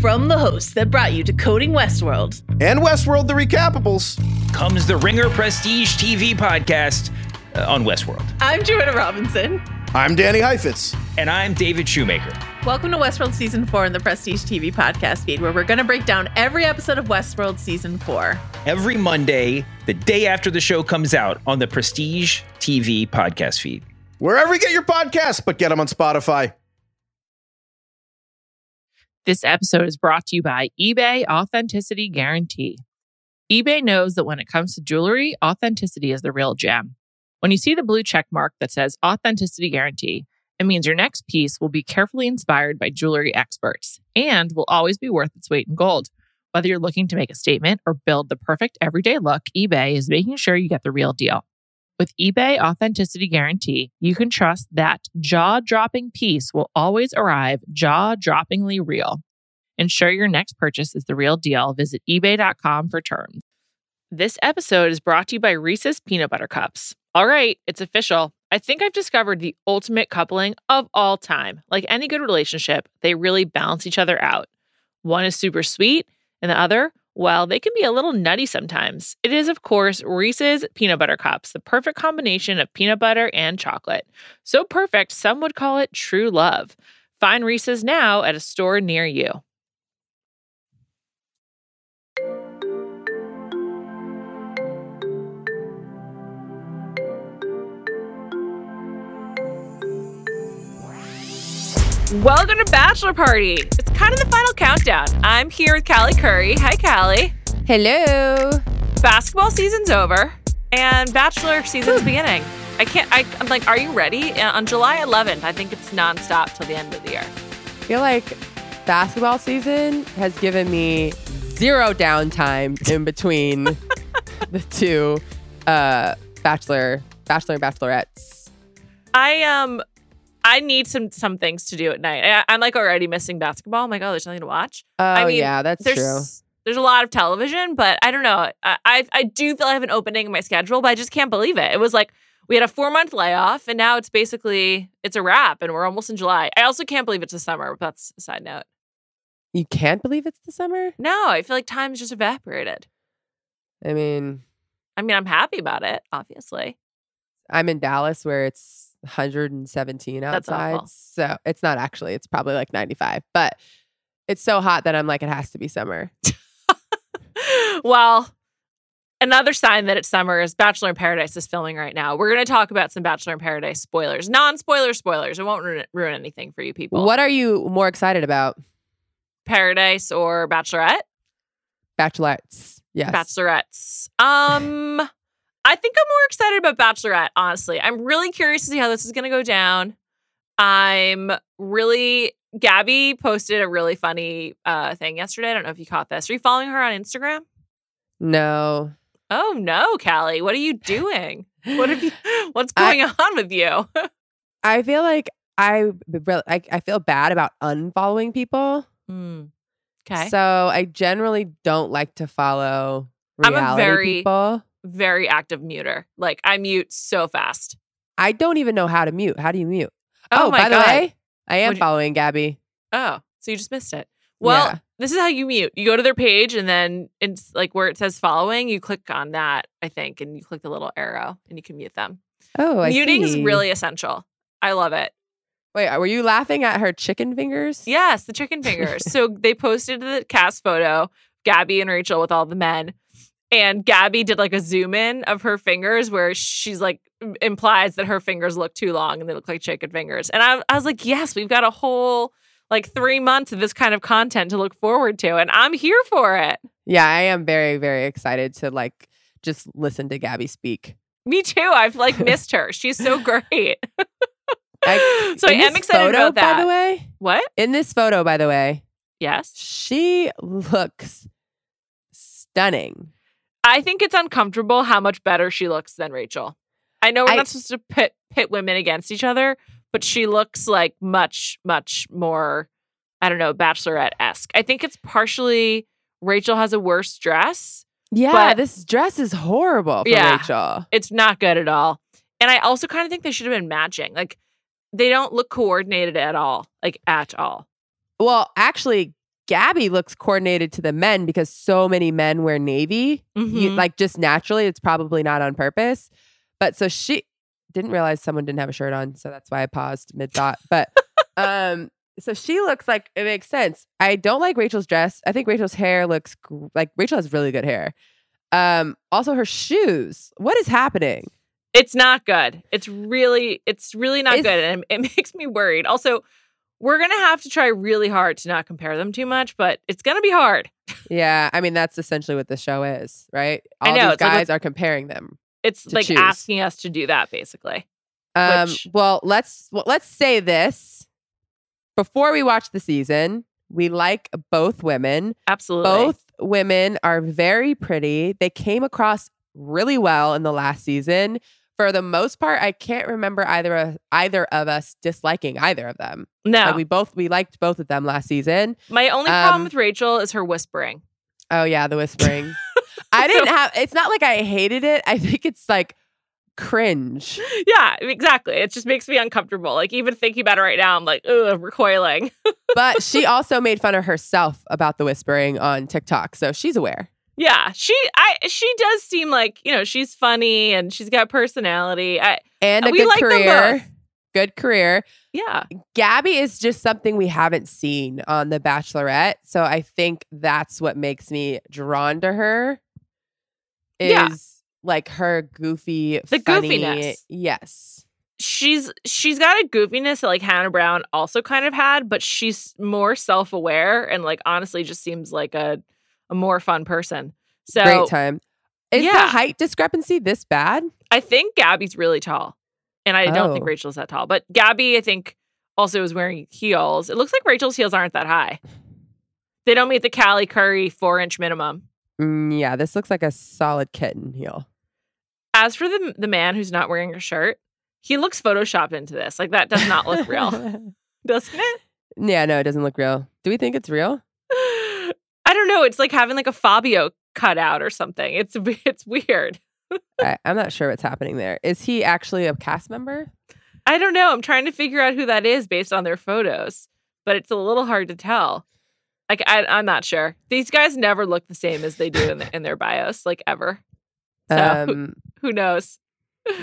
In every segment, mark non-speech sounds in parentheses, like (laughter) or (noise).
From the hosts that brought you Decoding Westworld and Westworld the Recapables comes the Ringer Prestige TV podcast uh, on Westworld. I'm Joanna Robinson. I'm Danny Heifetz. And I'm David Shoemaker. Welcome to Westworld Season 4 in the Prestige TV podcast feed, where we're going to break down every episode of Westworld Season 4. Every Monday, the day after the show comes out on the Prestige TV podcast feed. Wherever you get your podcasts, but get them on Spotify. This episode is brought to you by eBay Authenticity Guarantee. eBay knows that when it comes to jewelry, authenticity is the real gem. When you see the blue check mark that says Authenticity Guarantee, it means your next piece will be carefully inspired by jewelry experts and will always be worth its weight in gold. Whether you're looking to make a statement or build the perfect everyday look, eBay is making sure you get the real deal. With eBay Authenticity Guarantee, you can trust that jaw dropping piece will always arrive jaw droppingly real. Ensure your next purchase is the real deal. Visit eBay.com for terms. This episode is brought to you by Reese's Peanut Butter Cups. All right, it's official. I think I've discovered the ultimate coupling of all time. Like any good relationship, they really balance each other out. One is super sweet, and the other, well, they can be a little nutty sometimes. It is, of course, Reese's Peanut Butter Cups, the perfect combination of peanut butter and chocolate. So perfect, some would call it true love. Find Reese's now at a store near you. Welcome to Bachelor Party. It's kind of the final countdown. I'm here with Callie Curry. Hi, Callie. Hello. Basketball season's over and Bachelor season's beginning. I can't, I, am like, are you ready? Uh, on July 11th, I think it's nonstop till the end of the year. I feel like basketball season has given me zero downtime in between (laughs) the two uh, Bachelor, Bachelor and Bachelorettes. I um I need some some things to do at night. I, am like already missing basketball. I'm like, oh, there's nothing to watch. Oh I mean, yeah, that's there's, true. There's a lot of television, but I don't know. I, I I do feel I have an opening in my schedule, but I just can't believe it. It was like we had a four month layoff, and now it's basically it's a wrap, and we're almost in July. I also can't believe it's the summer. But that's a side note. You can't believe it's the summer. No, I feel like time's just evaporated. I mean, I mean, I'm happy about it. Obviously, I'm in Dallas where it's 117 outside. So it's not actually, it's probably like 95, but it's so hot that I'm like, it has to be summer. (laughs) well, another sign that it's summer is Bachelor in Paradise is filming right now. We're going to talk about some Bachelor in Paradise spoilers, non spoiler spoilers. It won't ruin, ruin anything for you people. What are you more excited about? Paradise or Bachelorette? Bachelorettes. Yes. Bachelorettes. Um, I think I'm more excited about Bachelorette, honestly. I'm really curious to see how this is going to go down. I'm really Gabby posted a really funny uh, thing yesterday. I don't know if you caught this. Are you following her on Instagram? No. Oh no, Callie. What are you doing? what have you (laughs) (laughs) what's going I, on with you? (laughs) I feel like I, I I feel bad about unfollowing people. Mm. Okay. So I generally don't like to follow reality I'm a very, people very active muter. Like I mute so fast. I don't even know how to mute. How do you mute? Oh, oh by God. the way, I am following Gabby. Oh, so you just missed it. Well, yeah. this is how you mute. You go to their page and then it's like where it says following, you click on that, I think, and you click the little arrow and you can mute them. Oh, I Muting is really essential. I love it. Wait, uh, were you laughing at her chicken fingers? Yes, the chicken fingers. so they posted the cast photo, Gabby and Rachel with all the men and Gabby did like a zoom in of her fingers where she's like implies that her fingers look too long and they look like chicken fingers. And I, I was like, yes, we've got a whole like three months of this kind of content to look forward to, and I'm here for it. Yeah, I am very, very excited to like just listen to Gabby speak. Me too. I've like (laughs) missed her. She's so great. I, (laughs) so I am excited photo, about that. By the way, what in this photo? By the way, yes, she looks stunning. I think it's uncomfortable how much better she looks than Rachel. I know we're I, not supposed to pit pit women against each other, but she looks like much, much more, I don't know, bachelorette esque. I think it's partially Rachel has a worse dress. Yeah, this dress is horrible for yeah, Rachel. It's not good at all. And I also kind of think they should have been matching. Like they don't look coordinated at all. Like at all. Well, actually, Gabby looks coordinated to the men because so many men wear navy. You, Mhm. like just naturally, it's probably not on purpose. But so she didn't realize someone didn't have a shirt on, so that's why I paused mid thought. But (laughs) um, so she looks like it makes sense. I don't like Rachel's dress. I think Rachel's hair looks like Rachel has really good hair. Um, also her shoes. What is happening? It's not good. It's really, it's really not Is- good, and it (laughs) makes me worried. Also, we're gonna have to try really hard to not compare them too much, but it's gonna be hard. Yeah, I mean that's essentially what the show is, right? I All know, these it's like guys are comparing them. It's like choose. asking us to do that, basically. Um, Which- well, let's well, let's say this before we watch the season. We like both women. Absolutely. Both women are very pretty. They came across really well in the last season. For the most part, I can't remember either of, either of us disliking either of them. No, Like we both we liked both of them last season. my only problem um, with Rachel is her whispering. Oh yeah, the whispering. (laughs) I didn't have. It's not like I hated it. I think it's like cringe. Yeah, exactly. It just makes me uncomfortable. Like even thinking about it right now, I'm like, ugh, recoiling. (laughs) But she also made fun of herself about the whispering on TikTok, so she's aware. Yeah, she, I, she does seem like you know she's funny and she's got personality. I, And a We good like career. Good career. yeah, Gabby is just something we haven't seen on The Bachelorette. So I think that's what makes me drawn to her. Is Yeah. like her goofy, The funny, goofiness. Yes. she's she's got a goofiness that like Hannah Brown also kind of had, but she's more self aware and like honestly just seems like a a more fun person. So Great time. Is the height discrepancy this bad? I think Gabby's really tall, and I don't think Oh. Rachel's that tall. But Gabby, I think, also is wearing heels. It looks like Rachel's heels aren't that high. They don't meet the Callie Curry four inch minimum. Mm, yeah, this looks like a solid kitten heel. As for the the man who's not wearing a shirt, he looks photoshopped into this. Like that does not look real, (laughs) doesn't it? yeah, no, it doesn't look real. Do we think it's real? I don't know. It's like having like a Fabio cutout or something. It's (laughs) it's weird. (laughs) I, I'm not sure what's happening there. Is he actually a cast member? I don't know. I'm trying to figure out who that is based on their photos, but it's a little hard to tell. Like I, I'm not sure. These guys never look the same as they do in, the, in their bios, like ever. So who, Um, who knows?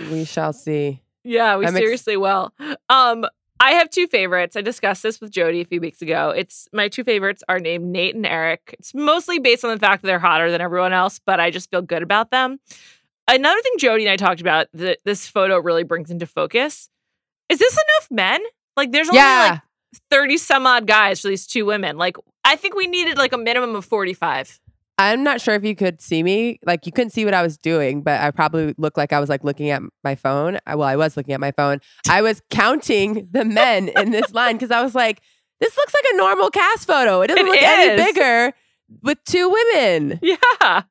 we shall see. (laughs) Yeah, we I'm ex- seriously will. Um, I have two favorites. I discussed this with Jodi a few weeks ago. It's my two favorites are named Nate and Eric. It's mostly based on the fact that they're hotter than everyone else, but I just feel good about them. Another thing Jodi and I talked about that this photo really brings into focus is this enough men? Like, there's only Yeah. like 30 some odd guys for these two women. Like, I think we needed like a minimum of 45. I'm not sure if you could see me. Like you couldn't see what I was doing, but I probably looked like I was like looking at my phone. I, well, I was looking at my phone. I was counting the men in this line because I was like, this looks like a normal cast photo. It doesn't It look any bigger with two women. Yeah.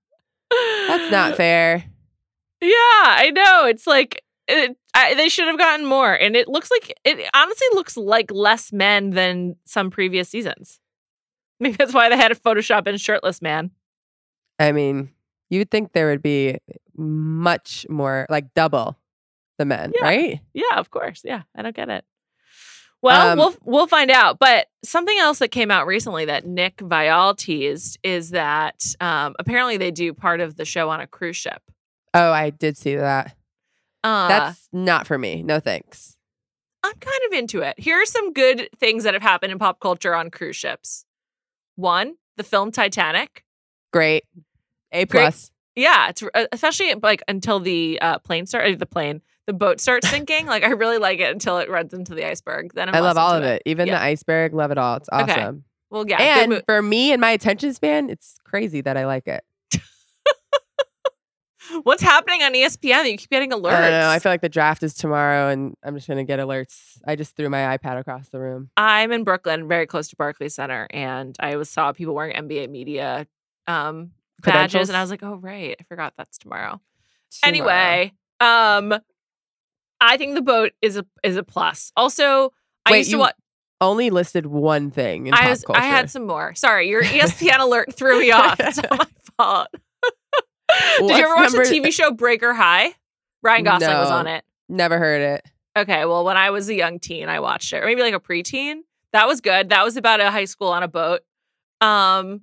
That's not fair. Yeah, I know. It's like it, I, they should have gotten more, and it looks like it honestly looks like less men than some previous seasons. (laughs) Maybe that's why they had a Photoshop in shirtless man. I mean, you would think there would be much more, like double the men, Yeah. right? Yeah, of course. Yeah, I don't get it. Well, Um, we'll we'll find out. But something else that came out recently that Nick Viall teased is that um, apparently they do part of the show on a cruise ship. Oh, I did see that. Uh, That's not for me. No thanks. I'm kind of into it. Here are some good things that have happened in pop culture on cruise ships. One, the film Titanic. Great. A plus. Yeah, it's uh, especially like until the uh, plane start, uh, the plane, the boat starts (laughs) sinking. like I really like it until it runs into the iceberg. Then I'm I love all of it. Even Yeah. the iceberg, love it all. It's Okay. awesome. Well, yeah, and mo- for me and my attention span, it's crazy that I like it. (laughs) what's happening on ESPN? that You keep getting alerts. I don't know. I feel like the draft is tomorrow, and I'm just gonna get alerts. I just threw my iPad across the room. I'm in Brooklyn, very close to Barclays Center, and I was saw people wearing NBA media um, badges, and I was like, oh right, I forgot that's tomorrow. Tomorrow. Anyway, um, I think the boat is a is a plus. Also, I Wait, used to watch. only listed one thing in I was. I had some more. Sorry, your (laughs) ESPN alert threw me off. It's not (laughs) my fault. (laughs) Did you ever watch number- the TV show Breaker High? Ryan Gosling was on it. Never heard it. Okay, well, when I was a young teen, I watched it, or maybe like a preteen. That was good. That was about a high school on a boat. Um,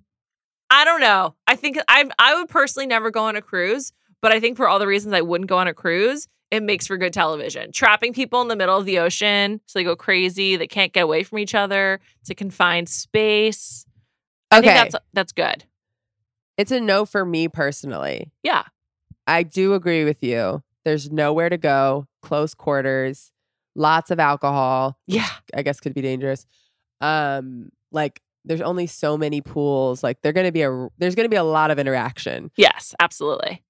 I don't know. I think I I would personally never go on a cruise, but I think for all the reasons I wouldn't go on a cruise, it makes for good television. Trapping people in the middle of the ocean so they go crazy, they can't get away from each other. It's a confined space. I Okay. think that's that's good. It's a no for me personally. Yeah. I do agree with you. There's nowhere to go, close quarters, lots of alcohol. Yeah. I guess could be dangerous. Um, like there's only so many pools. Like they're gonna be a there's gonna be a lot of interaction. Yes, absolutely.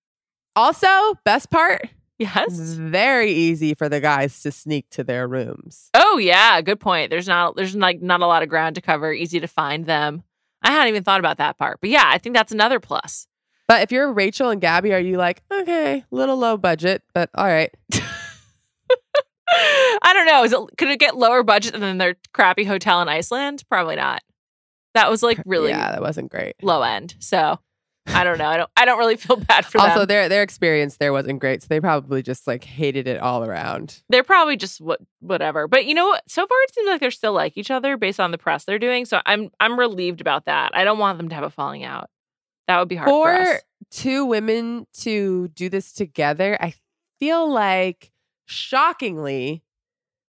Also, best part, Yes. very easy for the guys to sneak to their rooms. Oh yeah, good point. There's not there's like not a lot of ground to cover, easy to find them. I hadn't even thought about that part. But yeah, I think that's another plus. But if you're Rachel and Gabby, are you like, okay, little low budget, but all right. (laughs) I don't know. Is it could it get lower budget than their crappy hotel in Iceland? Probably not. That was like (laughs) really Yeah, that wasn't great. low end. So I don't know. I don't I don't really feel bad for Also, them. Also, their their experience there wasn't great, so they probably just like hated it all around. They're probably just what whatever. But you know what? So far it seems like they're still like each other based on the press they're doing. So I'm I'm relieved about that. I don't want them to have a falling out. That would be hard for, For us. two women to do this together, I feel like shockingly,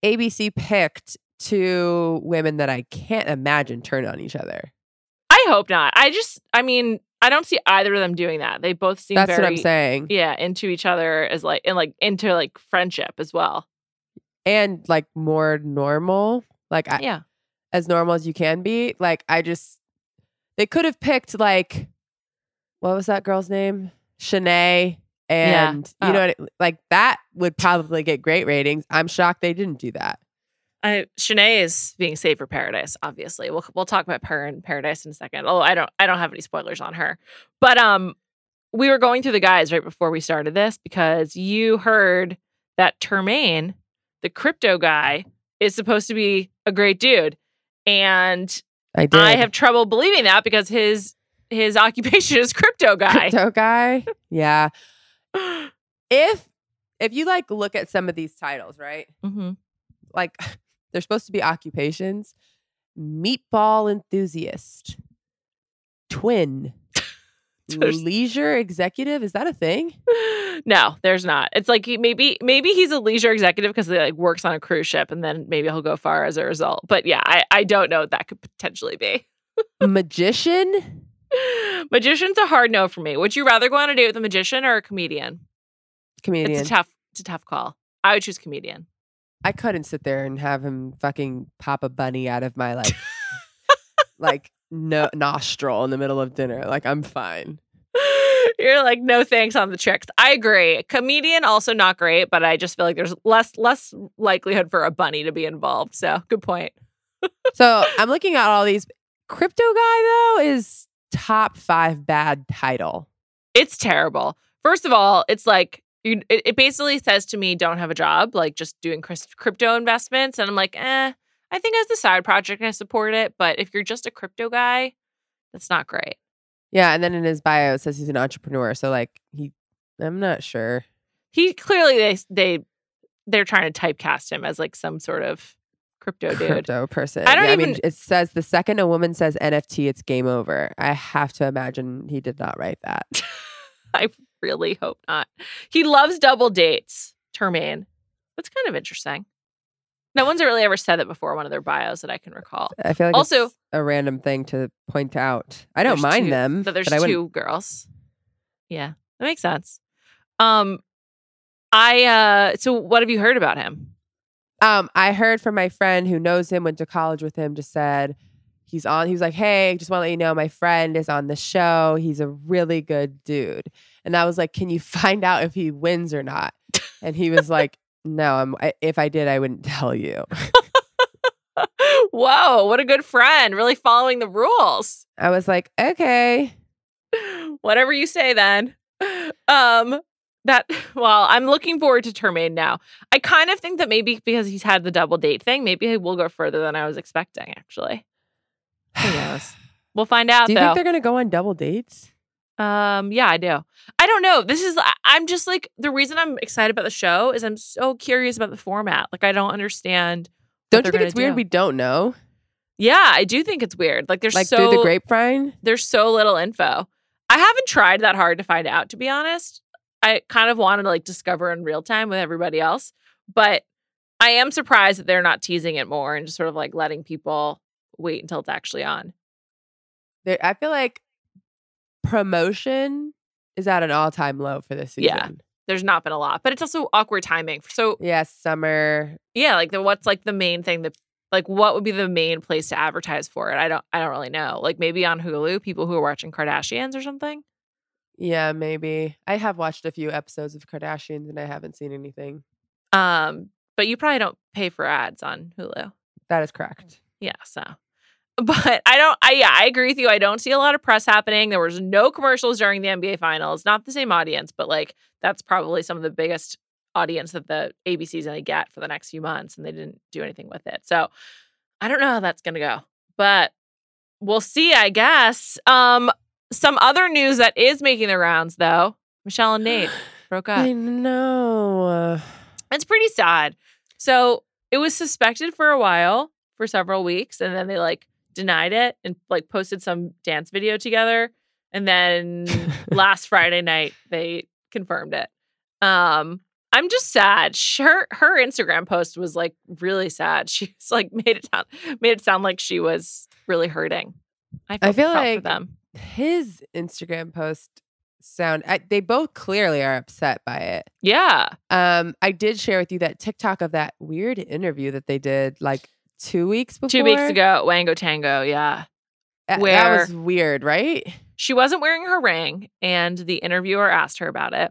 ABC picked two women that I can't imagine turn on each other. I hope not. I just I mean, I don't see either of them doing that. They both seem That's very what I'm saying. yeah, into each other as like and like into like friendship as well. And like more normal, like I, Yeah. as normal as you can be. Like I just, they could have picked like, what was that girl's name? Shanae. Yeah. And Oh. you know, what I- like that would probably get great ratings. I'm shocked they didn't do that. I Shanae is being saved for Paradise. Obviously, we'll we'll talk about her in Paradise in a second. Oh, I don't I don't have any spoilers on her, but um, we were going through the guys right before we started this because you heard that Termayne, the crypto guy, is supposed to be a great dude, and I did. I have trouble believing that because his his (laughs) occupation is crypto guy. Crypto guy. Yeah. (gasps) If if you like look at some of these titles, right? Mhm. Like (laughs) they're supposed to be occupations. Meatball enthusiast. Twin. (laughs) Leisure executive. Is that a thing? (laughs) No, there's not. It's like he, maybe maybe he's a leisure executive because he like works on a cruise ship, and then maybe he'll go far as a result. But yeah, I, I don't know what that could potentially be. (laughs) Magician? Magician's a hard no for me. Would you rather go on a date with a magician or a comedian? Comedian. It's a tough it's a tough call. I would choose comedian. I couldn't sit there and have him fucking pop a bunny out of my (laughs) like like no nostril in the middle of dinner. Like I'm fine. You're like, no thanks on the tricks. I agree. Comedian also not great, but I just feel like there's less less likelihood for a bunny to be involved. So good point. (laughs) So I'm looking at all these. Crypto guy though is top five bad title. It's terrible. First of all, it's like you, it, it basically says to me, don't have a job, like just doing crypto investments. And I'm like, eh, I think as a side project, I support it. But if you're just a crypto guy, that's not great. Yeah, and then in his bio it says he's an entrepreneur. So like he, I'm not sure. He clearly they they they're trying to typecast him as like some sort of crypto dude. Crypto person. I don't Yeah, I mean, even- it says the second a woman says NFT, it's game over. I have to imagine he did not write that. (laughs) I really hope not. He loves double dates. Termayne. That's kind of interesting. No one's really ever said it before one of their bios that I can recall. I feel like Also- a random thing to point out. I don't mind two- them, that there's but two girls. Yeah, that makes sense. Um, I uh, so what have you heard about him? Um, I heard from my friend who knows him, went to college with him, just said he's on. He was like, "Hey, just want to let you know, my friend is on the show. He's a really good dude." And I was like, "Can you (laughs) find out if he wins or not?" And he was like, "No, I'm. I, if I did, I wouldn't tell you." (laughs) Whoa, what a good friend! Really following the rules. I was like, "Okay." (sighs) Whatever you say, then. Um, that (laughs) well, I'm looking forward to Termayne now. I kind of think that maybe because he's had the double date thing, maybe he will go further than I was expecting. Actually, who knows? (sighs) We'll find out. Do you though. think they're gonna go on double dates? Um, yeah, I do. I don't know. This is I'm just like the reason I'm excited about the show is I'm so curious about the format. Like I don't understand. Don't you think it's weird do. we don't know? Yeah, I do think it's weird. Like there's Like so through the grapevine? there's so little info. I haven't tried that hard to find out, to be honest. I kind of wanted to like discover in real time with everybody else, but I am surprised that they're not teasing it more and just sort of like letting people wait until it's actually on. There, I feel like promotion is at an all time low for this season. Yeah. There's not been a lot, but it's also awkward timing. So Yeah, summer. yeah, like the what's like the main thing that like what would be the main place to advertise for it? I don't I don't really know. Like maybe on Hulu, people who are watching Kardashians or something. Yeah, maybe. I have watched a few episodes of Kardashians and I haven't seen anything. Um, but you probably don't pay for ads on Hulu. That is correct. Yeah, so but I don't I yeah, I agree with you. I don't see a lot of press happening. There was no commercials during the NBA finals. Not the same audience, but like that's probably some of the biggest audience that the ABC's gonna get for the next few months, and they didn't do anything with it. So I don't know how that's gonna go. But we'll see, I guess. Um some other news that is making the rounds though. Michelle and Nate (sighs) broke up. I know. It's pretty sad. So it was suspected for a while, for several weeks, and then they like denied it and like posted some dance video together. And then (laughs) last Friday night they confirmed it. Um, I'm just sad. Her her Instagram post was like really sad. (laughs) She's like made it sound made it sound like she was really hurting. I, felt, feel like- them. His Instagram post sound I, they both clearly are upset by it. Yeah. Um, I did share with you that TikTok of that weird interview that they did like two weeks before. Two weeks ago, Wango Tango. Yeah. Uh, where- that was weird, right? she wasn't wearing her ring and the interviewer asked her about it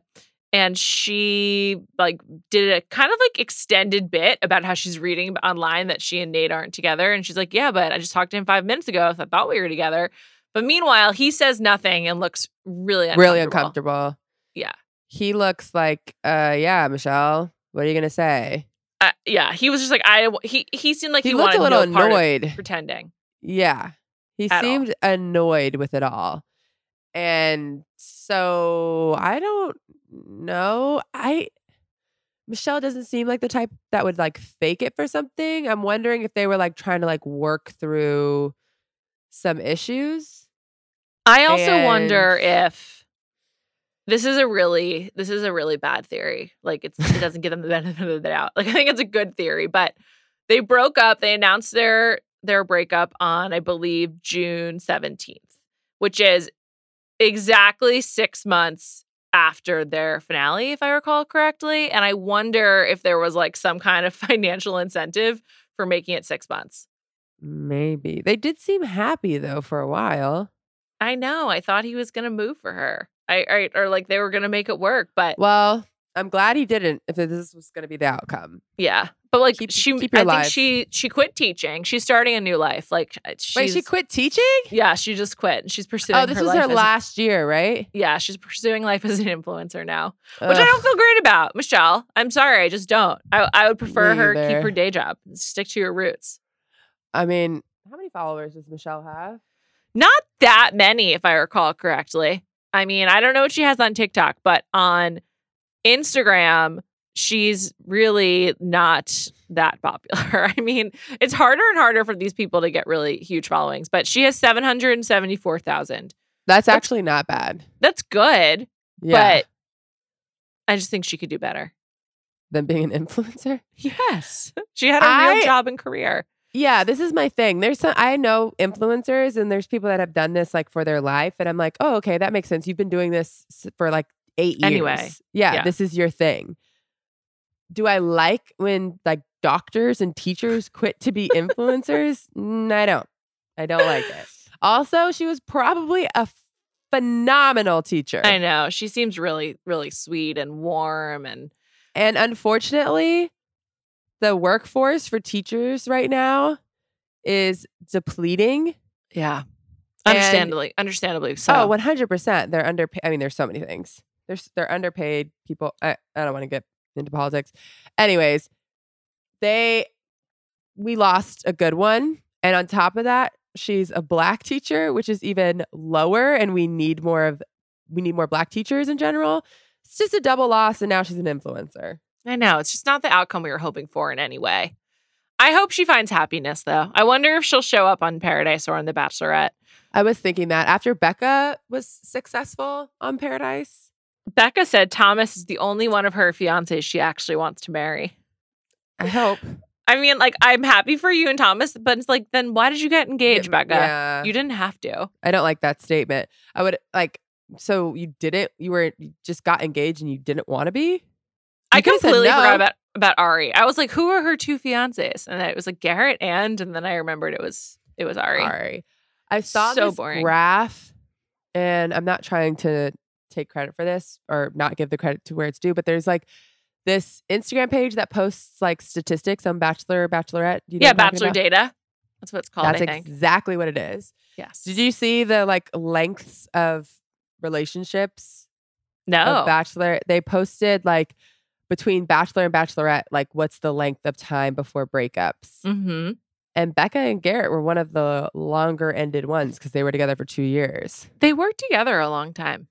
and she like did a kind of like extended bit about how she's reading online that she and Nate aren't together and she's like yeah but I just talked to him 5 minutes ago so I thought we were together but meanwhile he says nothing and looks really uncomfortable. Really uncomfortable. Yeah. He looks like, uh, yeah, Michelle. What are you gonna say? Uh, yeah he was just like I he he seemed like he he, looked wanted a little no annoyed. pretending Yeah. He At all. seemed annoyed with it all. And so I don't know. I Michelle doesn't seem like the type that would like fake it for something. I'm wondering if they were like trying to like work through some issues. I also wonder if this is a really this is a really bad theory. Like it's it doesn't give them the benefit of the doubt. Like I think it's a good theory, but they broke up. They announced their their breakup on I believe June 17th, which is exactly 6 months after their finale if I recall correctly, and I wonder if there was like some kind of (laughs) financial incentive for making it 6 months. Maybe. They did seem happy though for a while. I know. I thought he was going to move for her. I, I or like they were going to make it work, but Well, I'm glad he didn't if this was going to be the outcome. yeah. But like Keep- she keep I think she she quit teaching. She's starting a new life. Like uh, Wait, she quit teaching? Yeah, she just quit. and She's pursuing Oh, this her was life her as- last year, right? Yeah, she's pursuing life as an influencer now, which I don't feel great about. Michelle, I'm sorry, I just don't. I I would prefer her keep her day job. Stick to your roots. I mean, how many followers does Michelle have? Not that many, if I recall correctly. I mean, I don't know what she has on TikTok, but on Instagram, she's really not that popular. (laughs) I mean, it's harder and harder for these people to get really huge followings, but she has 774,000. That's actually not bad. That's good, Yeah. but I just think she could do better. than being an (laughs) influencer. Yes. She had a real job and career. Yeah, this is my thing. There's some I know influencers and there's people that have done this like for their life and I'm like, "Oh, okay, that makes sense. You've been doing this for like 8 years." Anyway, Yeah, yeah. this is your thing. Do I like when like doctors and teachers quit to be influencers? Mm, I don't. I don't like it. (laughs) Also, she was probably a phenomenal teacher. I know. She seems really, really sweet and warm and And unfortunately, the workforce for teachers right now is depleting. yeah. And- Understandably, understandably so. Oh, 100%. They're underpaid. I mean, there's so many things. There's they're underpaid people. I, I don't want to get into politics. Anyways, they we lost a good one. And on top of that, she's a black teacher, which is even lower and we need more of we need more black teachers in general. It's just a double loss and now she's an influencer. I know. It's just not the outcome we were hoping for in any way. I hope she finds happiness though. I wonder if she'll show up on Paradise or on The Bachelorette. I was thinking that after Becca was successful on Paradise. Becca said Thomas is the only one of her fiancés she actually wants to marry. I hope. I mean, like, I'm happy for you and Thomas, but it's like, then why did you get engaged, Becca? Yeah. You didn't have to. I don't like that statement. I would like so you didn't you were you just got engaged and you didn't want to be? I completely no. forgot about, about Ari. I was like, who are her two fiancés? And it was like Garrett and, and then I remembered it was it was Ari. Ari. I saw So this boring. graph and I'm not trying to take credit for this or not give the credit to where it's due, but there's like this Instagram page that posts like statistics on Bachelor, Bachelorette. You know Yeah, what I'm talking Bachelor? Data. That's what it's called, That's I think. exactly what it is. yes. Did you see the like lengths of relationships No. of Bachelor? They posted like between Bachelor and Bachelorette, like what's the length of time before breakups? mm-hmm. And Becca and Garrett were one of the longer ended ones because they were together for two years. They worked together a long time.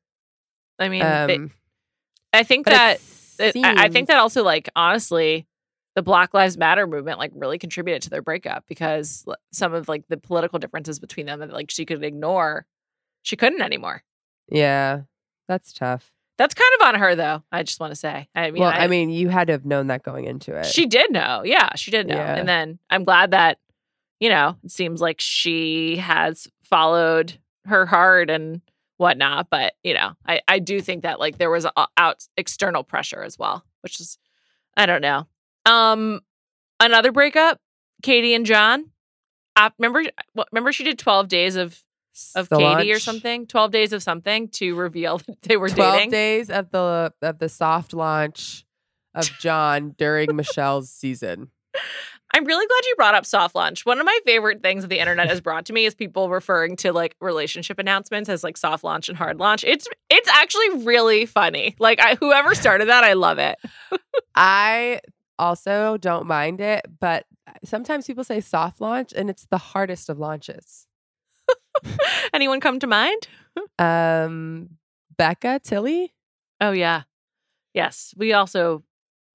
I mean, they- Um, I think that it- I I think that also like honestly the black lives matter movement like really contributed to their breakup because some of like the political differences between them that like she could ignore she couldn't anymore yeah, that's tough. That's kind of on her though i just want to say. I mean well, I, mean, you had to have known that going into it. she did know. Yeah she did know. Yeah. and then i'm glad that you know it seems like she has followed her heart and whatnot but you know i i do think that like there was a, out external pressure as well which is i don't know. Um another breakup katie and john. Uh, remember remember she did 12 days of of The katie or something 12 days of something to reveal (laughs) that they were 12 dating days of the of the soft launch of (laughs) John during Michelle's season. I'm really glad you brought up soft launch. One of my favorite things that the internet has brought to me is people referring to like relationship announcements as like soft launch and hard launch. It's it's actually really funny. Like I, whoever started that, I love it. (laughs) I also don't mind it, but uh, sometimes people say soft launch and it's the hardest of launches. (laughs) Anyone come to mind? Um Becca Tilley? Oh yeah, yes. We also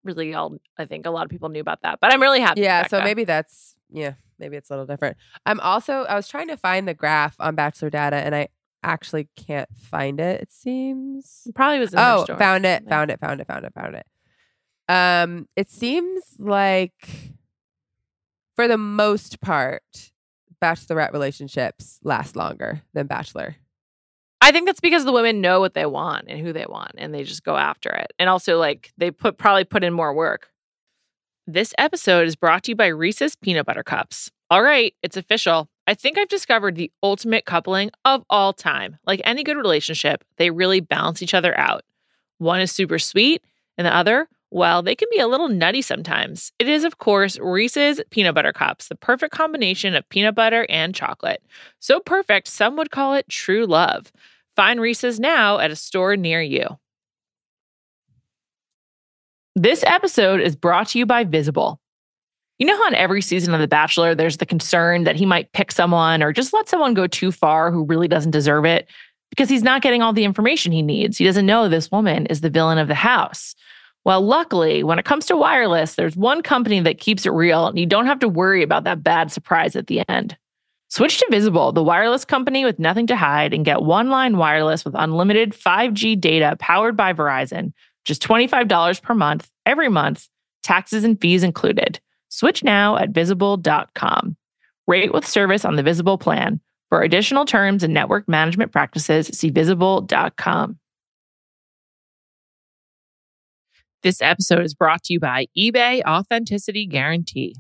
really all I think a lot of people knew about that, but I'm really happy. Yeah, so maybe that's yeah, maybe it's a little different. I'm also I was trying to find the graph on Bachelor data and I actually can't find it. It seems It probably was. In Oh, found it, found it, found it, found it, found it. Um, it seems like for the most part, bachelorette relationships last longer than bachelor. I think that's because the women know what they want and who they want, and they just go after it. And also, like they put probably put in more work. This episode is brought to you by Reese's Peanut Butter Cups. All right, it's official. I think I've discovered the ultimate coupling of all time. Like any good relationship, they really balance each other out. One is super sweet, and the other, well, they can be a little nutty sometimes. It is, of course, Reese's Peanut Butter Cups, the perfect combination of peanut butter and chocolate. So perfect, some would call it true love. Find Reese's now at a store near you. This episode is brought to you by Visible. You know how in every season of The Bachelor, there's the concern that he might pick someone or just let someone go too far who really doesn't deserve it because he's not getting all the information he needs. He doesn't know this woman is the villain of the house. Well, luckily, when it comes to wireless, there's one company that keeps it real and you don't have to worry about that bad surprise at the end. Switch to Visible, the wireless company with nothing to hide, and get one line wireless with unlimited 5G data powered by Verizon. Just $25 per month, every month, taxes and fees included. Switch now at visible.com. Rate with service on the Visible plan. For additional terms and network management practices, see visible.com. This episode is brought to you by eBay Authenticity Guarantee.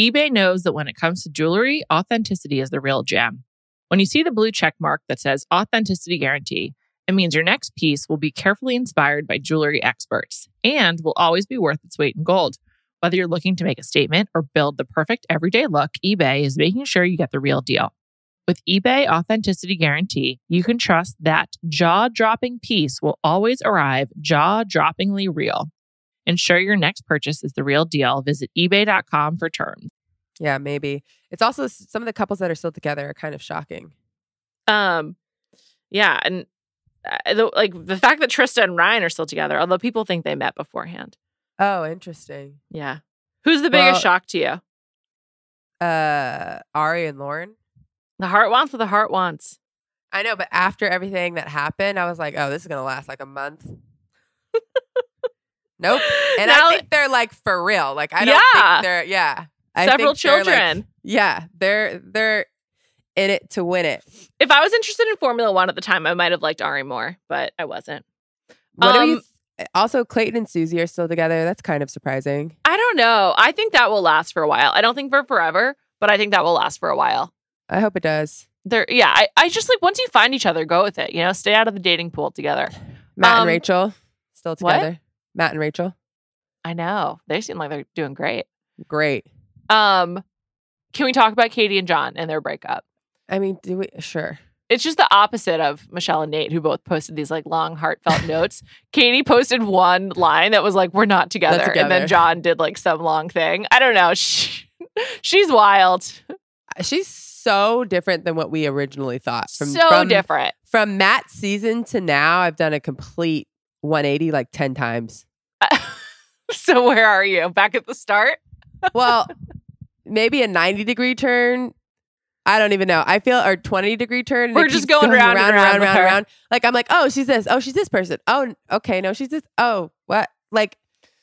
eBay knows that when it comes to jewelry, authenticity is the real gem. When you see the blue check mark that says Authenticity Guarantee, it means your next piece will be carefully inspired by jewelry experts and will always be worth its weight in gold. Whether you're looking to make a statement or build the perfect everyday look, eBay is making sure you get the real deal. With eBay Authenticity Guarantee, you can trust that jaw dropping piece will always arrive jaw droppingly real. Ensure your next purchase is the real deal. Visit eBay.com for terms. Yeah, maybe. It's also some of the couples that are still together are kind of shocking. Um, yeah, and uh, the, like the fact that Trista and Ryan are still together, although people think they met beforehand. Oh, interesting. Yeah, who's the biggest Well- shock to you? uh Ari and Lauren. The heart wants what the heart wants. I know, but after everything that happened, I was like, oh, this is gonna last like a month. nope. (laughs) And Now- I think they're like for real. Like I don't Yeah. think they're yeah. I Several think they're, like- children. yeah, they're they're in it to win it. if I was interested in Formula One at the time, I might have liked Ari more, but I wasn't. What Um, you also Clayton and Susie are still together. That's kind of surprising. I don't know. I think that will last for a while. I don't think for forever, but I think that will last for a while. I hope it does. There, yeah. I, I just like once you find each other, go with it. You know, stay out of the dating pool together. Matt Um, and Rachel still what? together. Matt and Rachel. I know they seem like they're doing great. Great. Um, can we talk about Katie and John and their breakup? I mean, do we sure. It's just the opposite of Michelle and Nate, who both posted these like long, heartfelt (laughs) notes. Katie posted one line that was like, "We're not together," and then John did like some long thing. I don't know. She, she's wild. She's so different than what we originally thought. From so from, different. From Matt's season to now, I've done a complete 180 like 10 times. (laughs) so where are you? Back at the start? Well, (laughs) maybe a 90 degree turn. I don't even know. I feel or 20 degree turn. We're just keeps going round and round, round round, round. Like I'm like, oh, she's this. Oh, she's this person. Oh, okay, no, she's this. Oh, what? Like,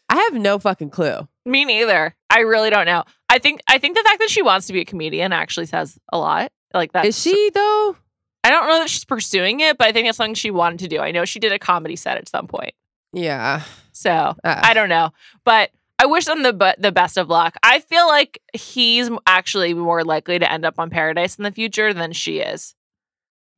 I have no fucking clue. Me neither. I really don't know. I think I think the fact that she wants to be a comedian actually says a lot. Like that. Is she though? I don't know that she's pursuing it, but I think that's something she wanted to do. I know she did a comedy set at some point. Yeah. So Uh, I don't know, but I wish them the but the best of luck. I feel like he's actually more likely to end up on Paradise in the future than she is.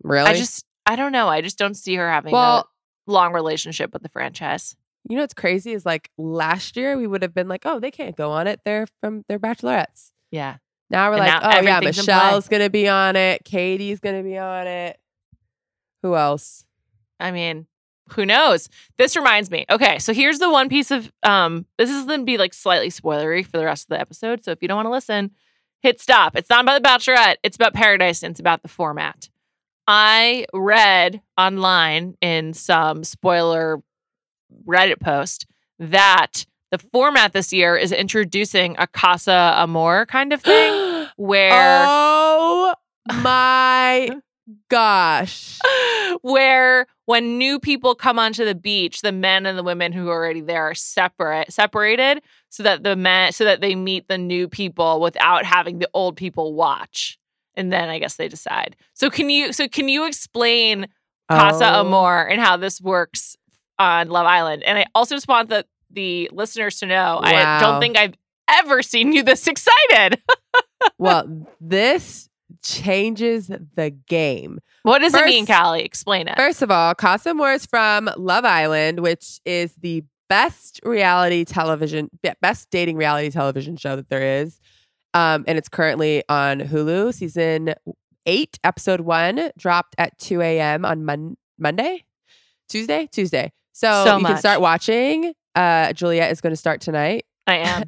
really? I just I don't know. I just don't see her having well, a long relationship with the franchise. You know what's crazy is like last year we would have been like, oh, they can't go on it. They're from they're bachelorettes. Yeah. Now we're And like, now oh yeah, everything's in play. Michelle's gonna be on it. Katie's gonna be on it. Who else? I mean, who knows? This reminds me. Okay, so here's the one piece of um this is going to be like slightly spoilery for the rest of the episode. So if you don't want to listen, hit stop. It's not about the Bachelorette, it's about Paradise and it's about the format. I read online in some spoiler Reddit post that the format this year is introducing a Casa Amor kind of thing (gasps) where oh my gosh. (laughs) where when new people come onto the beach, the men and the women who are already there are separate separated so that the men so that they meet the new people without having the old people watch. And then I guess they decide. So can you so can you explain Casa Oh. Amor and how this works on Love Island? And I also just want the the listeners to know I don't think I've ever seen you this (laughs) excited. well, this changes the game. what does it mean, First- Callie? Explain it. First of all, Casa Amor is from Love Island, which is the best reality television, best dating reality television show that there is. Um, and it's currently on Hulu. Season eight, episode one, dropped at 2 a.m. on Mon- Monday, Tuesday, Tuesday. So, So you can start watching. Uh, Juliet is going to start tonight. I am.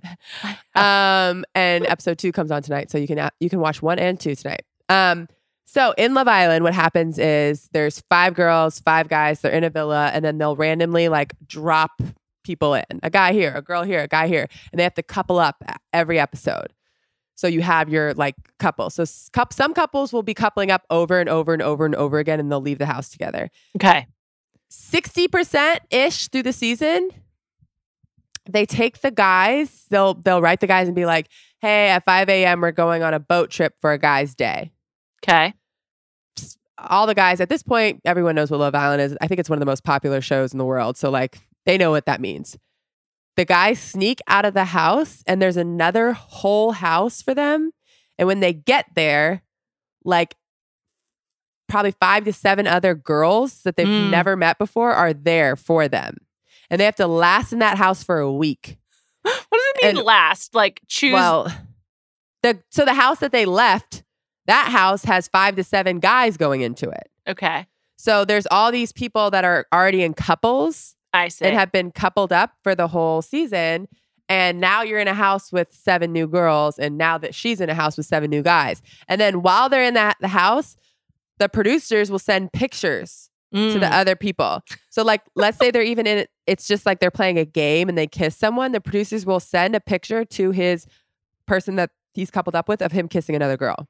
(laughs) um, and episode two comes on tonight, so you can you can watch one and two tonight. Um, so in Love Island, what happens is there's five girls, five guys. They're in a villa, and then they'll randomly like drop people in a guy here, a girl here, a guy here, and they have to couple up every episode. So you have your like couple. So some couples will be coupling up over and over and over and over again, and they'll leave the house together. okay. 60% ish through the season they take the guys they'll they'll write the guys and be like hey at 5 a.m we're going on a boat trip for a guy's day. Okay. all the guys at this point everyone knows what love island is. I think it's one of the most popular shows in the world so like they know what that means. The guys sneak out of the house and there's another whole house for them and when they get there like probably five to seven other girls that they've Mm. never met before are there for them and they have to last in that house for a week (gasps) What does it mean And- last? Like choose well the so the house that they left that house has five to seven guys going into it Okay. so there's all these people that are already in couples I see. and have been coupled up for the whole season. And now you're in a house with seven new girls. And now that she's in a house with seven new guys. And then while they're in that the house, the producers will send pictures to the Mm. other people. So like let's say they're even in it, it's just like they're playing a game and they kiss someone. The producers will send a picture to his person that he's coupled up with of him kissing another girl.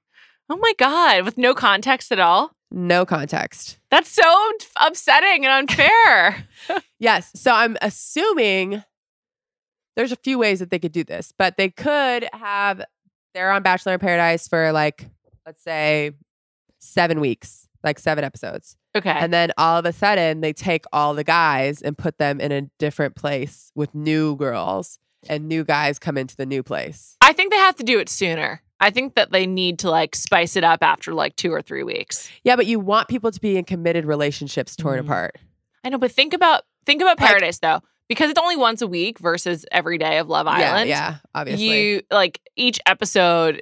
Oh my god, with no context at all. No context. That's so upsetting and unfair. (laughs) Yes. So I'm assuming there's a few ways that they could do this, but they could have they're on Bachelor in Paradise for like, let's say, seven weeks, like seven episodes. okay. And then all of a sudden they take all the guys and put them in a different place with new girls and new guys come into the new place. I think they have to do it sooner. I think that they need to like spice it up after like two or three weeks. Yeah, but you want people to be in committed relationships torn Mhm. apart. I know, but think about think about Like- Paradise though, because it's only once a week versus every day of Love Island. Yeah, yeah, obviously. You like each episode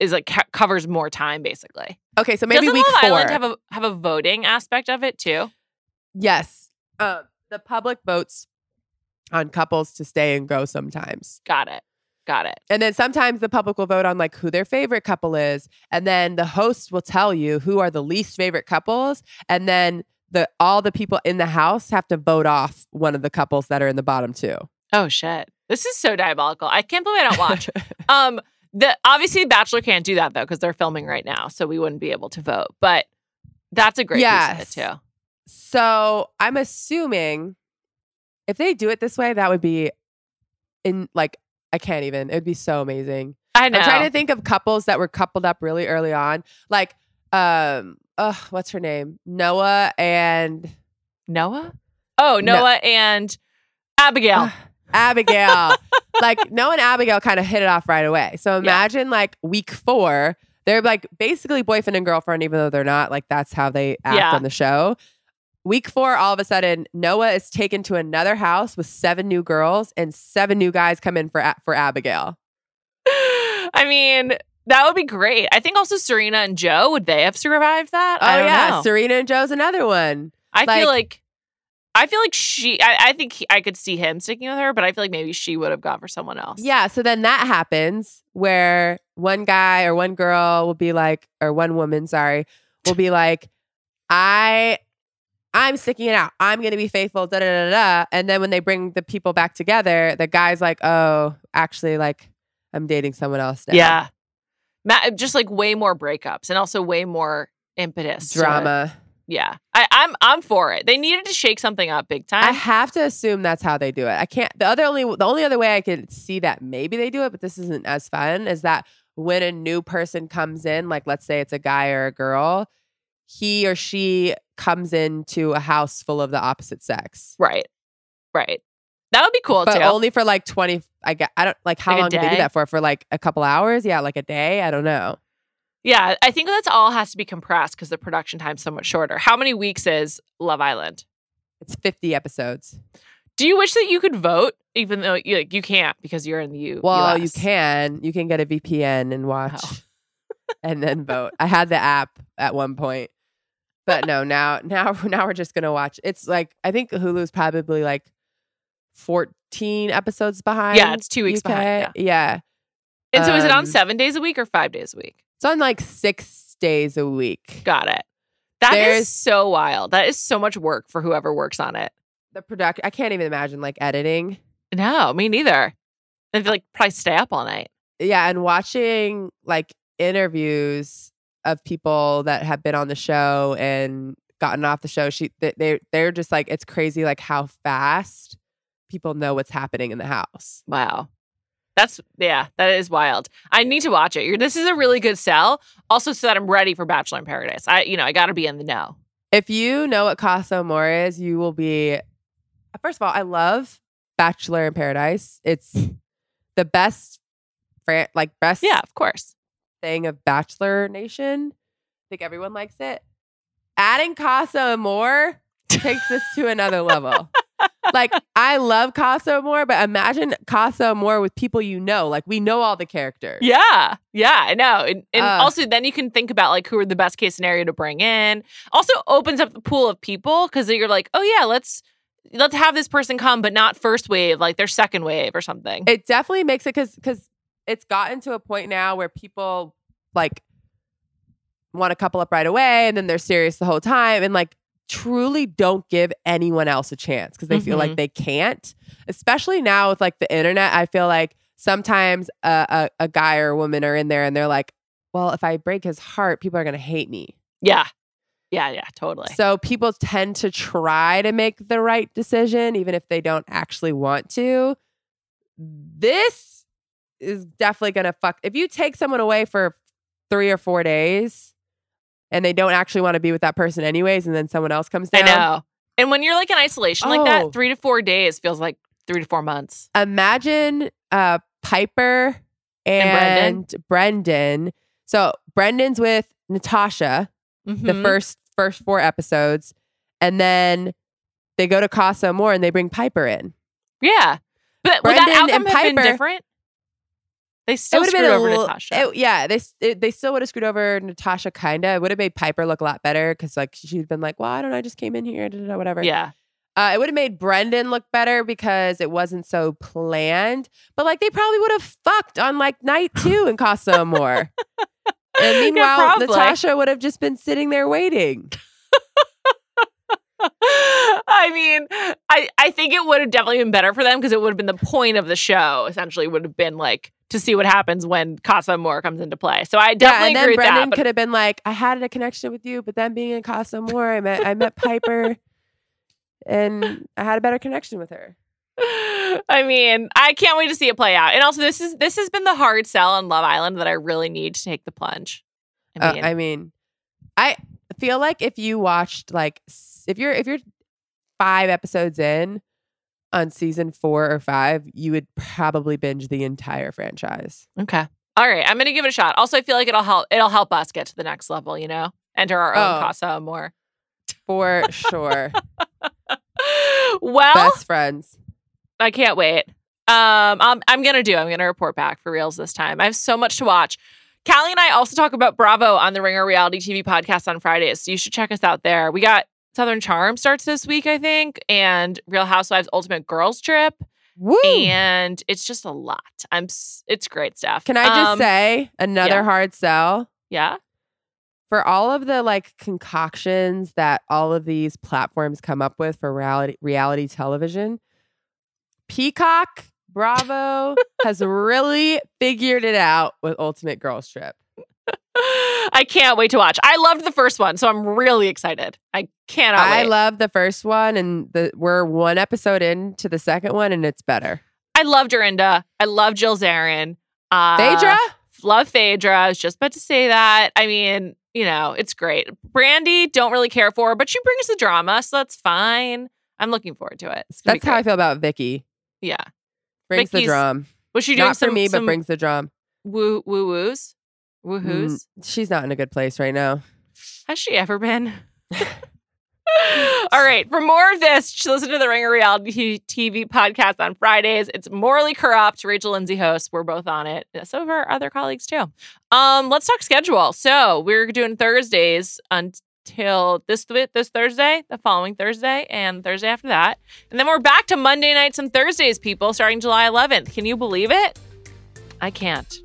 is like co- covers more time basically. okay, so maybe Doesn't week Love four. Island have a have a voting aspect of it too? yes. Um, the public votes on couples to stay and go sometimes. Got it. Got it. And then sometimes the public will vote on like who their favorite couple is. And then the host will tell you who are the least favorite couples. And then the all the people in the house have to vote off one of the couples that are in the bottom two. Oh shit. This is so diabolical. I can't believe I don't watch. (laughs) um the obviously Bachelor can't do that though because they're filming right now, so we wouldn't be able to vote. But that's a great piece Yes. of it too. So I'm assuming if they do it this way, that would be in like I can't even. It would be so amazing. I know. I'm trying to think of couples that were coupled up really early on. Like um uh what's her name? Noah and Noah? Oh, No. Noah and Abigail. Abigail. (laughs) like Noah and Abigail kind of hit it off right away. So imagine like week four, they're like basically boyfriend and girlfriend, even though they're not. Like that's how they act Yeah. on the show. Week four, all of a sudden, Noah is taken to another house with seven new girls, and seven new guys come in for for Abigail. I mean, that would be great. I think also Serena and Joe would they have survived that? Oh I don't yeah, know. Serena and Joe's another one. I like- feel like I feel like she. I, I think he, I could see him sticking with her, but I feel like maybe she would have gone for someone else. Yeah, so then that happens where one guy or one girl will be like, or one woman, sorry, will be like, I, I'm sticking it out. I'm gonna be faithful. Da da da da. And then when they bring the people back together, the guy's like, oh, actually, like, I'm dating someone else now. yeah. Just like way more breakups and also way more impetus. drama. Yeah, I, I'm I'm for it. They needed to shake something up big time. I have to assume that's how they do it. I can't. The other only the only other way I could see that maybe they do it, but this isn't as fun, is that when a new person comes in, like let's say it's a guy or a girl, he or she comes into a house full of the opposite sex, right, right. That would be cool but too. only for like twenty. I get. I don't like how Like long do they do that for? For like a couple hours? Yeah, like a day. I don't know. Yeah, I think that's all has to be compressed because the production time's so much shorter. How many weeks is Love Island? It's fifty episodes. Do you wish that you could vote, even though you like, you can't because you're in the U? Well, you can. You can get a VPN and watch Oh. (laughs) and then vote. I had the app at one point. But no, now now (laughs) now we're just gonna watch. It's like I think Hulu's probably like 14 episodes behind. Yeah, it's two weeks UK. behind, Yeah. And so is it on um, seven days a week or five days a week? It's on like six days a week. Got it. That is There's- so wild. That is so much work for whoever works on it. The product I can't even imagine like editing. No, me neither. And like probably stay up all night. Yeah, and watching like interviews of people that have been on the show and gotten off the show. She they- they're just like it's crazy like how fast people know what's happening in the house. Wow. That's yeah, that is wild. I need to watch it. You're, this is a really good sell. Also, so that I'm ready for Bachelor in Paradise. I, you know, I got to be in the know. If you know what Casa Amor is, you will be. First of all, I love Bachelor in Paradise. It's the best, like best Yeah, of course. thing of Bachelor Nation. I think everyone likes it. Adding Casa Amor takes this to another level. (laughs) like I love Casa Amor, but imagine Casa Amor with people you know. Like we know all the characters. Yeah, yeah, I know. And, and Uh. also, then you can think about like who are the best case scenario to bring in. Also, opens up the pool of people because you're like, oh yeah, let's let's have this person come, but not first wave, like their second wave or something. It definitely makes it because because it's gotten to a point now where people like want to couple up right away and then they're serious the whole time and like truly don't give anyone else a chance because they feel Mhm. like they can't. Especially now with like the internet, I feel like sometimes a, a, a guy or a woman are in there and they're like, well, if I break his heart, people are going to hate me. Yeah. Yeah, yeah, totally. So people tend to try to make the right decision, even if they don't actually want to. This is definitely going to fuck. If you take someone away for three or four days and they don't actually want to be with that person anyways, and then someone else comes down. I know. And when you're like in isolation like Oh. that, three to four days feels like three to four months. Imagine uh, Piper And and, Brendan. So Brendan's with Natasha. the Mhm. first first four episodes, and then they go to Casa Amor and they bring Piper in. Yeah. But would that Brendan outcome and Piper- different? They still screwed over little- Natasha. it- yeah, they it, they still would have screwed over Natasha. Kinda, it would have made Piper look a lot better because like she'd been like, "Well, I don't know, I just came in here, da, da, da, whatever." yeah. uh, it would have made Brendan look better because it wasn't so planned. But like they probably would have fucked on like night (laughs) two in Casa Amor. and (laughs) meanwhile, probably. Natasha would have just been sitting there waiting. (laughs) I mean, I, I think it would have definitely been better for them because it would have been the point of the show, essentially, would have been like to see what happens when Casa Amor comes into play. So I definitely yeah, and then agree with Brendan could have been like, I had a connection with you, but then being in Casa Amor, I met I met Piper, (laughs) and I had a better connection with her. (laughs) I mean, I can't wait to see it play out. And also, this is this has been the hard sell on Love Island that I really need to take the plunge. I Uh, mean, I mean, I feel like if you watched like if you're if you're five episodes in on season four or five, you would probably binge the entire franchise. okay, all right, I'm gonna give it a shot. Also, I feel like it'll help it'll help us get to the next level. You know, enter our own Oh. Casa Amor. For sure. (laughs) well, Best friends. I can't wait. Um, I'm, I'm gonna do. I'm gonna report back for reals this time. I have so much to watch. Callie and I also talk about Bravo on the Ringer Reality TV podcast on Fridays. So you should check us out there. We got Southern Charm starts this week, I think, and Real Housewives Ultimate Girls Trip, Woo! and it's just a lot. I'm. It's great stuff. Can I just Um, say another yeah. hard sell? Yeah. For all of the like concoctions that all of these platforms come up with for reality reality television, Peacock, Bravo (laughs) has really figured it out with Ultimate Girls Trip. I can't wait to watch. I loved the first one, so I'm really excited. I cannot I wait. love the first one, and the we're one episode into the second one, and it's better. I love Dorinda. I love Jill Zarin. Uh, Phaedra, love Phaedra. I was just about to say that. I mean, you know, it's great. Brandi, don't really care for, her, but she brings the drama, so that's fine. I'm looking forward to it. It's gonna be that's how I fil about Vicki. Yeah. Brings Vicki's the drum, Was she doing not some for me, some but brings the drum. woo woo woos? Woohoos? Mm, she's not in a good place right now. Has she ever been? (laughs) (laughs) All right. For more of this, listen to the Ringer Reality TV podcast on Fridays. It's Morally Corrupt. Rachel Lindsay hosts. We're both on it. Some of our other colleagues too. Um, let's talk schedule. So we're doing Thursdays until this this Thursday, the following Thursday, and Thursday after that, and then we're back to Monday nights and Thursdays. People starting July 11th. Can you believe it? I can't.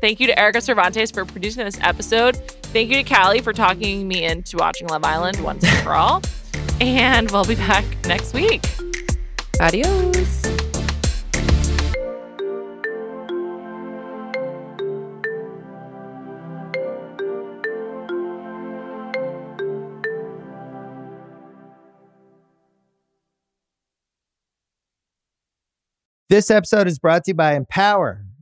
Thank you to Erica Cervantes for producing this episode. Thank you to Callie for talking me into watching Love Island once and for all. And we'll be back next week. Adios. This episode is brought to you by Empower.